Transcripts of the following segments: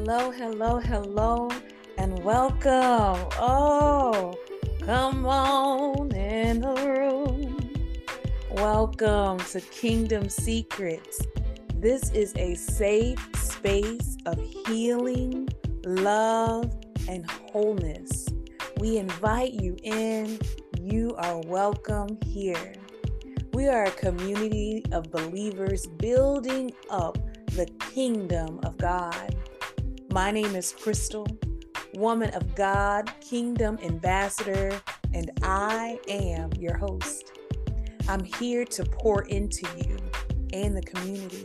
Hello, hello, hello, and welcome. Oh, come on in the room. Welcome to Kingdom Secrets. This is a safe space of healing, love, and wholeness. We invite you in. You are welcome here. We are a community of believers building up the kingdom of God. My name is Crystal, woman of God, kingdom ambassador, and I am your host. I'm here to pour into you and the community.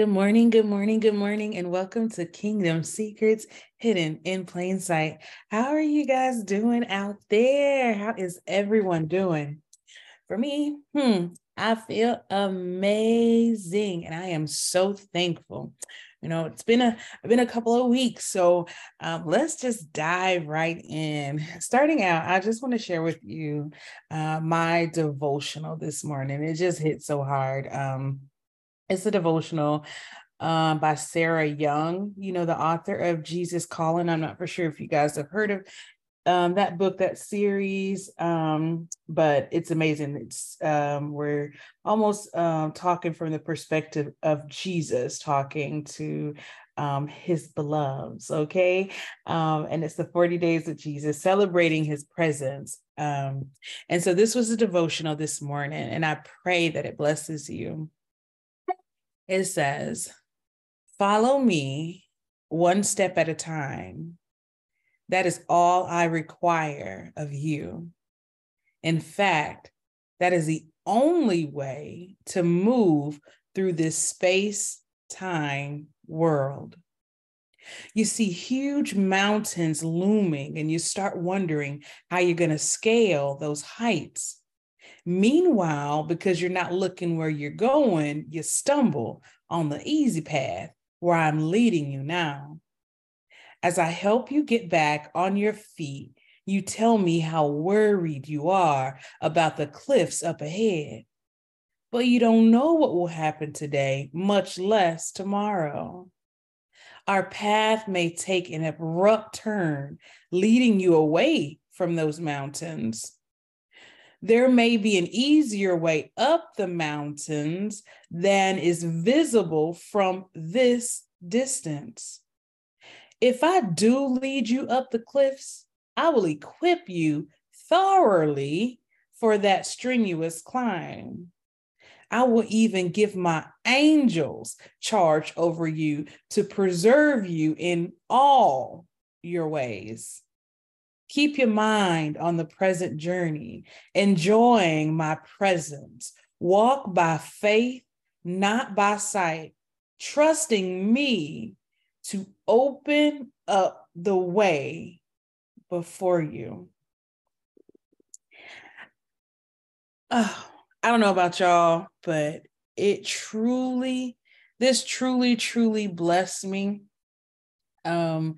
Good morning, good morning, good morning, and welcome to Kingdom Secrets Hidden in Plain Sight. How are you guys doing out there? How is everyone doing? For me, hmm, I feel amazing and I am so thankful. You know, it's been a been a couple of weeks, so um, let's just dive right in. Starting out, I just want to share with you uh, my devotional this morning. It just hit so hard. Um, it's a devotional um, by Sarah Young, you know, the author of Jesus Calling. I'm not for sure if you guys have heard of um, that book, that series, um, but it's amazing. It's um, we're almost um, talking from the perspective of Jesus talking to um, his beloveds, okay? And it's the 40 days of Jesus celebrating his presence. And so this was a devotional this morning, and I pray that it blesses you it says, Follow me one step at a time. That is all I require of you. In fact, that is the only way to move through this space time world. You see huge mountains looming, and you start wondering how you're going to scale those heights. Meanwhile, because you're not looking where you're going, you stumble on the easy path where I'm leading you now. As I help you get back on your feet, you tell me how worried you are about the cliffs up ahead. But you don't know what will happen today, much less tomorrow. Our path may take an abrupt turn, leading you away from those mountains there may be an easier way up the mountains than is visible from this distance. If I do lead you up the cliffs, I will equip you thoroughly for that strenuous climb. I will even give my angels charge over you to preserve you in all your ways. Keep your mind on the present journey, enjoying my presence. Walk by faith, not by sight, trusting me to open up the way before you. Oh, I don't know about y'all, but it truly, this truly, truly blessed me. Um,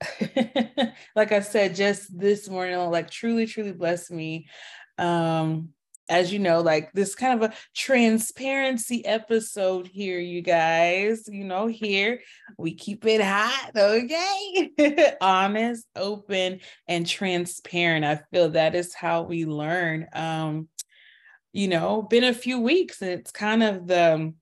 like I said just this morning, like truly, truly blessed me. Um, as you know, like this kind of a transparency episode here, you guys. You know, here we keep it hot, okay? Honest, open, and transparent. I feel that is how we learn. Um, you know, been a few weeks, and it's kind of the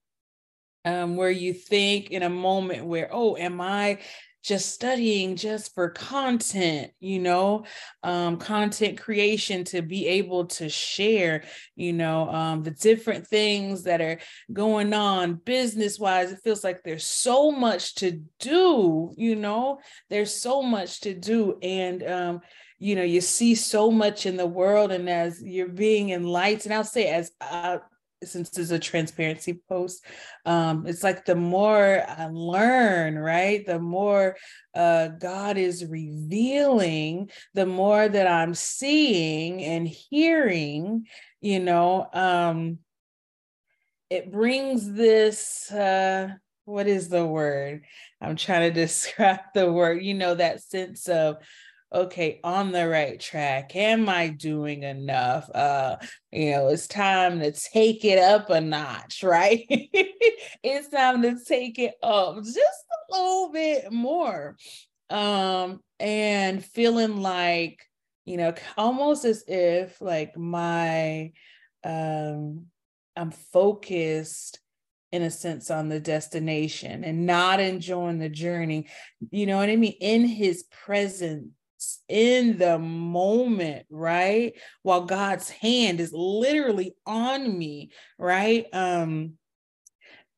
um, where you think in a moment where, oh, am I just studying just for content, you know, um, content creation to be able to share, you know, um, the different things that are going on business wise. It feels like there's so much to do, you know, there's so much to do. And, um, you know, you see so much in the world, and as you're being enlightened, I'll say, as uh, since this is a transparency post um it's like the more i learn right the more uh god is revealing the more that i'm seeing and hearing you know um it brings this uh what is the word? I'm trying to describe the word you know that sense of okay on the right track am i doing enough? Uh you know it's time to take it up a notch right? It's time to take it up just a little bit more um and feeling like you know almost as if like my um i'm focused in a sense on the destination and not enjoying the journey you know what i mean? In his presence in the moment right? While god's hand is literally on me right? Um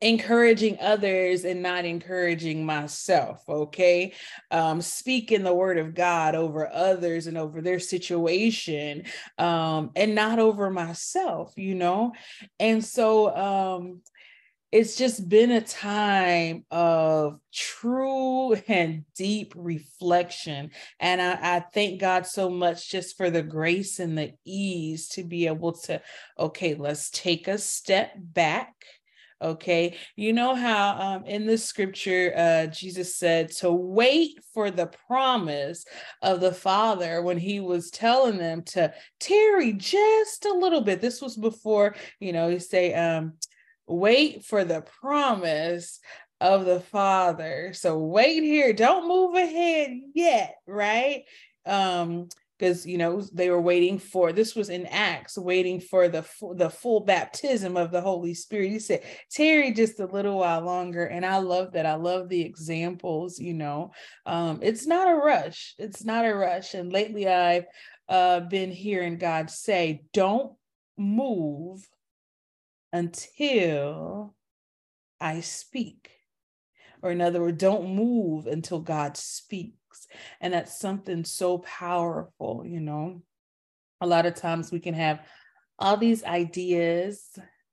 encouraging others and not encouraging myself okay? Um speaking the word of god over others and over their situation um and not over myself you know? And so um it's just been a time of true and deep reflection. And I, I, thank God so much just for the grace and the ease to be able to, okay, let's take a step back Okay. You know how um, in the scripture, uh, Jesus said to wait for the promise of the Father when he was telling them to tarry just a little bit. This was before, you know, he say, um, wait for the promise of the Father. So wait here, don't move ahead yet, right? Um, because you know they were waiting for this was in acts waiting for the the full baptism of the holy spirit. He said tarry just a little while longer. And i love that. I love the examples you know? Um it's not a rush. It's not a rush. And lately i've uh been hearing god say don't move until i speak or in other words don't move until god speaks and that's something so powerful, you know. A lot of times we can have all these ideas,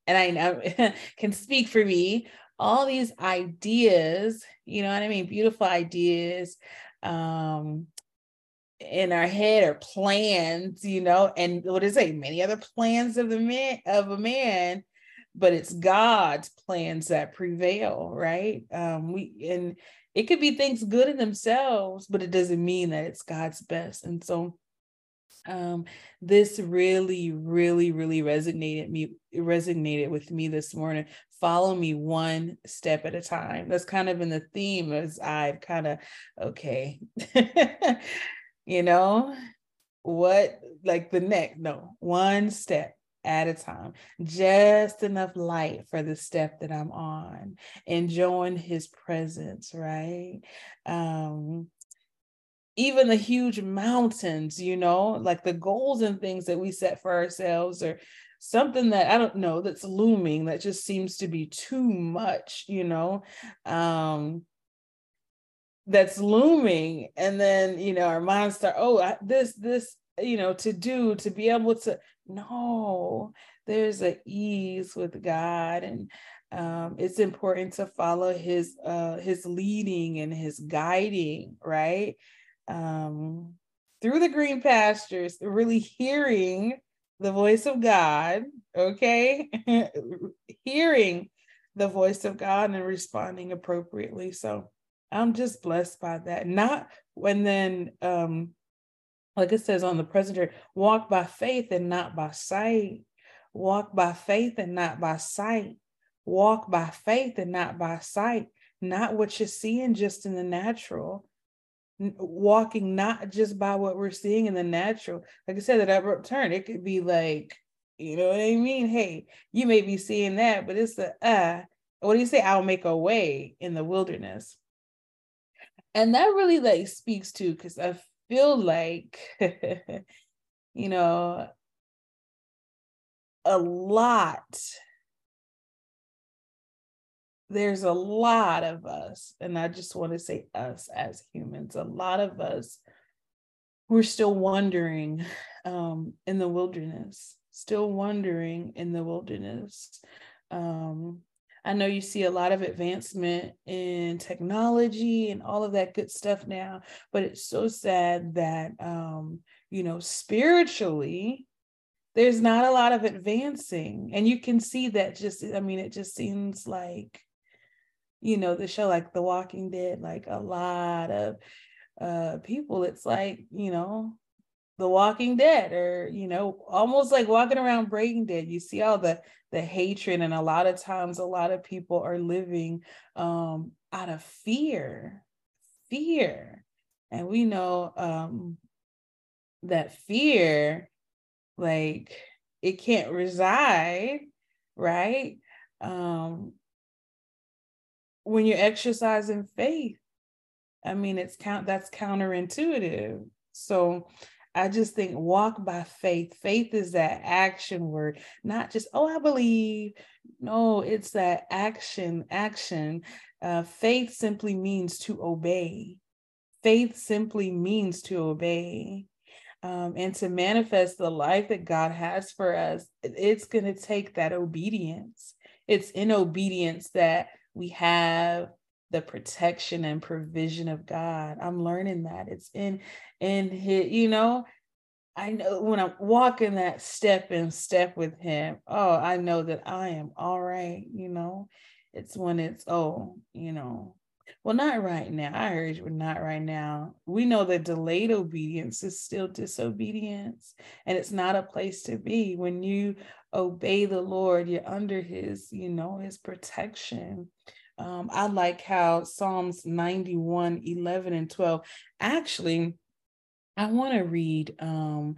and I know can speak for me, all these ideas, you know what I mean? Beautiful ideas um in our head or plans, you know, and what is it? Many other plans of the man of a man, but it's God's plans that prevail, right? Um, we and it could be things good in themselves, but it doesn't mean that it's God's best. And so um this really really really resonated me resonated with me this morning follow me one step at a time that's kind of in the theme as i've kind of okay you know what like the next no one step at a time, just enough light for the step that I'm on, enjoying his presence, right? Um, even the huge mountains, you know, like the goals and things that we set for ourselves or something that I don't know that's looming that just seems to be too much, you know. Um, that's looming and then you know our minds start oh I, this this you know to do to be able to no, there's a ease with God, and um, it's important to follow His uh, His leading and His guiding, right? Um, through the green pastures, really hearing the voice of God, okay? hearing the voice of God and responding appropriately. So I'm just blessed by that. Not when then um like it says on the presenter, walk by faith and not by sight. Walk by faith and not by sight. Walk by faith and not by sight. Not what you're seeing just in the natural. Walking not just by what we're seeing in the natural. Like I said, that abrupt turn, it could be like, you know what I mean? Hey, you may be seeing that, but it's the uh, what do you say? I'll make a way in the wilderness. And that really like speaks to because I feel like, you know, a lot, there's a lot of us, and I just want to say us as humans, a lot of us, we're still wandering um, in the wilderness, still wandering in the wilderness. Um, I know you see a lot of advancement in technology and all of that good stuff now, but it's so sad that um, you know, spiritually, there's not a lot of advancing. And you can see that just, I mean, it just seems like, you know, the show like The Walking Dead, like a lot of uh people, it's like, you know, The Walking Dead, or you know, almost like walking around Breaking Dead. You see all the the hatred, and a lot of times, a lot of people are living um, out of fear, fear, and we know um, that fear, like it can't reside, right? Um, when you're exercising faith, I mean, it's count that's counterintuitive. So I just think walk by faith. Faith is that action word, not just, oh, I believe. No, it's that action, action. Uh, faith simply means to obey. Faith simply means to obey. Um, and to manifest the life that God has for us, it's going to take that obedience. It's in obedience that we have the protection and provision of God. I'm learning that it's in in his, you know, I know when I'm walking that step in step with him, oh, I know that I am all right, you know. It's when it's oh, you know, well, not right now. I heard you, not right now. We know that delayed obedience is still disobedience, and it's not a place to be. When you obey the Lord, you're under his, you know, his protection. Um, I like how Psalms 91, 11, and 12 actually, I want to read um,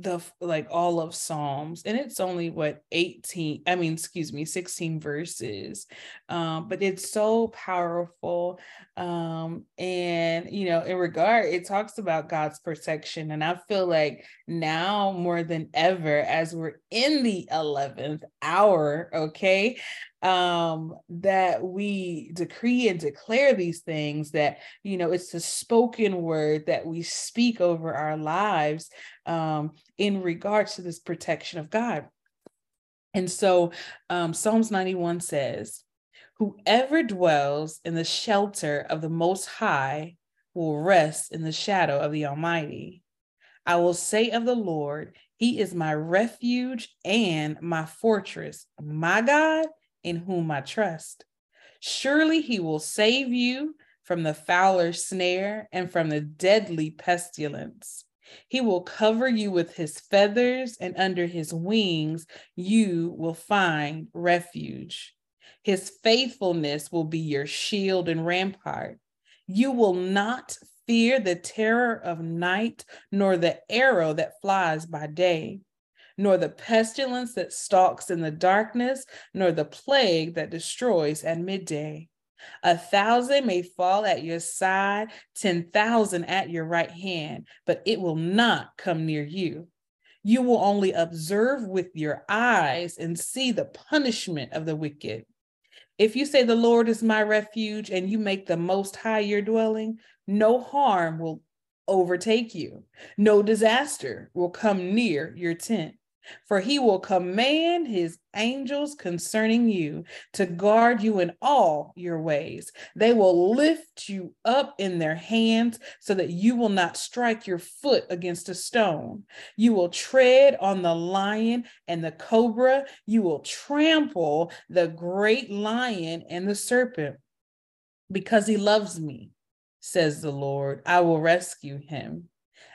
the like all of psalms and it's only what 18 i mean excuse me 16 verses um but it's so powerful um and you know in regard it talks about god's protection and i feel like now more than ever as we're in the 11th hour okay um that we decree and declare these things that you know it's the spoken word that we speak over our lives um in regards to this protection of god. And so um psalms 91 says whoever dwells in the shelter of the most high will rest in the shadow of the almighty. I will say of the lord he is my refuge and my fortress my god in whom I trust. Surely he will save you from the fowler's snare and from the deadly pestilence. He will cover you with his feathers, and under his wings you will find refuge. His faithfulness will be your shield and rampart. You will not fear the terror of night, nor the arrow that flies by day nor the pestilence that stalks in the darkness, nor the plague that destroys at midday. A thousand may fall at your side, 10,000 at your right hand, but it will not come near you. You will only observe with your eyes and see the punishment of the wicked. If you say, The Lord is my refuge, and you make the Most High your dwelling, no harm will overtake you, no disaster will come near your tent. For he will command his angels concerning you to guard you in all your ways. They will lift you up in their hands so that you will not strike your foot against a stone. You will tread on the lion and the cobra. You will trample the great lion and the serpent. Because he loves me, says the Lord, I will rescue him.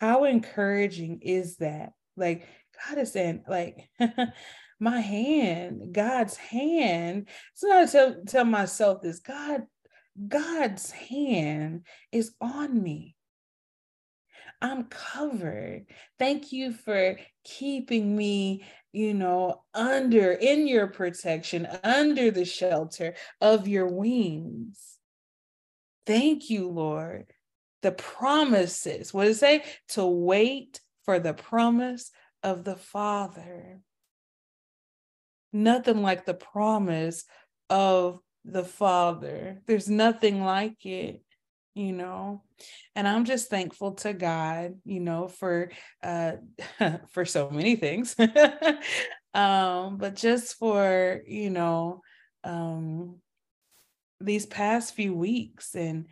how encouraging is that? Like God is saying, like my hand, God's hand. So I tell tell myself this: God, God's hand is on me. I'm covered. Thank you for keeping me, you know, under in your protection, under the shelter of your wings. Thank you, Lord the promises. What does it say? To wait for the promise of the Father. Nothing like the promise of the Father. There's nothing like it, you know. And I'm just thankful to God, you know, for uh for so many things. um, but just for, you know, um these past few weeks and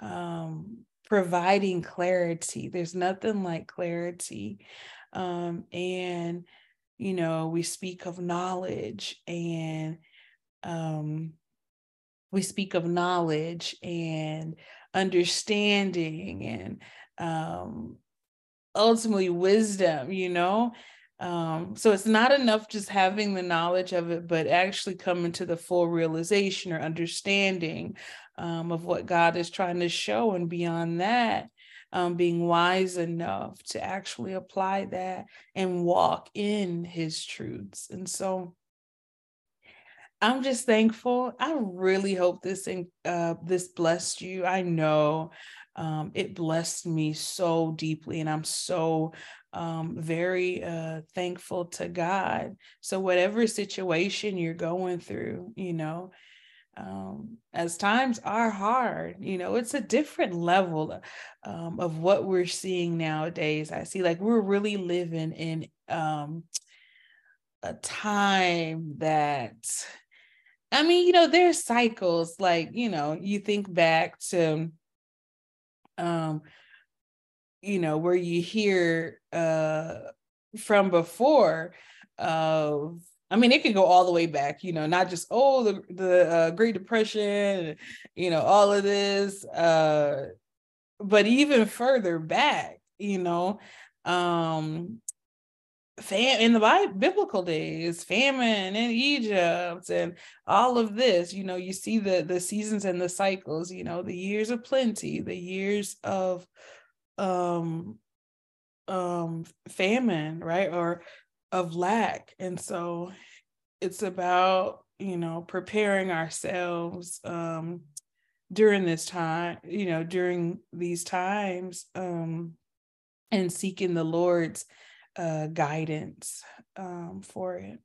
um providing clarity. There's nothing like clarity. Um, and, you know, we speak of knowledge and um, we speak of knowledge and understanding and um, ultimately wisdom, you know. Um, so it's not enough just having the knowledge of it, but actually coming to the full realization or understanding um, of what God is trying to show. And beyond that, um, being wise enough to actually apply that and walk in his truths. And so I'm just thankful. I really hope this uh, this blessed you. I know um, it blessed me so deeply, and I'm so um, very uh, thankful to God. So whatever situation you're going through, you know, um, as times are hard, you know, it's a different level um, of what we're seeing nowadays. I see like we're really living in um, a time that, I mean, you know, there's cycles like, you know, you think back to, um, you know, where you hear uh, from before of I mean, it could go all the way back, you know, not just oh the the uh, Great Depression, you know, all of this, uh, but even further back, you know, um, fam in the biblical days, famine in Egypt, and all of this. You know, you see the the seasons and the cycles. You know, the years of plenty, the years of um um famine, right, or of lack. And so it's about, you know, preparing ourselves um, during this time, you know, during these times um, and seeking the Lord's uh, guidance um, for it.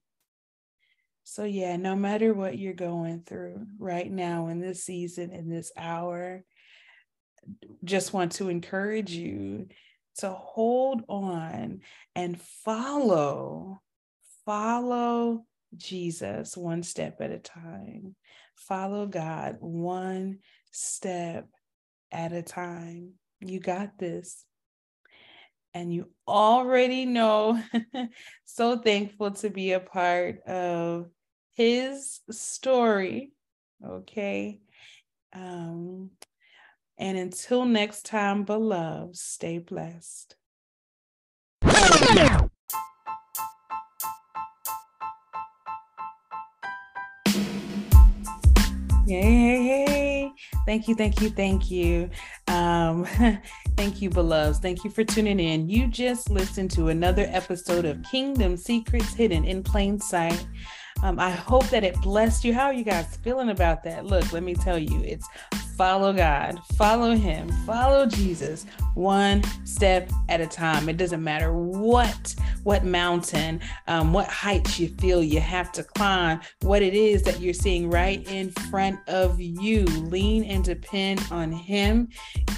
So, yeah, no matter what you're going through right now in this season, in this hour, just want to encourage you to hold on and follow, follow Jesus one step at a time. Follow God one step at a time. You got this. And you already know, so thankful to be a part of his story. Okay. Um, and until next time, beloved, stay blessed. Yay. Thank you, thank you, thank you. Um, thank you, beloveds. Thank you for tuning in. You just listened to another episode of Kingdom Secrets Hidden in Plain Sight. Um, I hope that it blessed you. How are you guys feeling about that? Look, let me tell you, it's follow God, follow Him, follow Jesus one step at a time. It doesn't matter what what mountain, um, what heights you feel you have to climb, what it is that you're seeing right in front of you. Lean and depend on Him.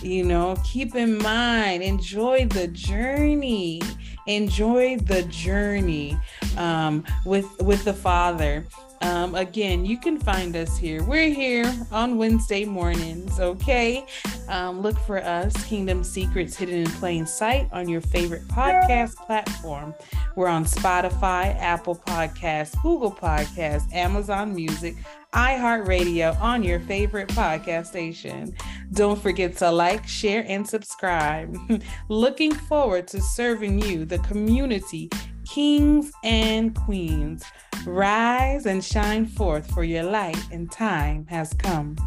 You know, keep in mind, enjoy the journey. Enjoy the journey um, with with the Father. Um, again, you can find us here. We're here on Wednesday mornings, okay? Um, look for us, Kingdom Secrets Hidden in Plain Sight, on your favorite podcast platform. We're on Spotify, Apple Podcasts, Google Podcasts, Amazon Music, iHeartRadio, on your favorite podcast station. Don't forget to like, share, and subscribe. Looking forward to serving you, the community, kings and queens. Rise and shine forth, for your light and time has come.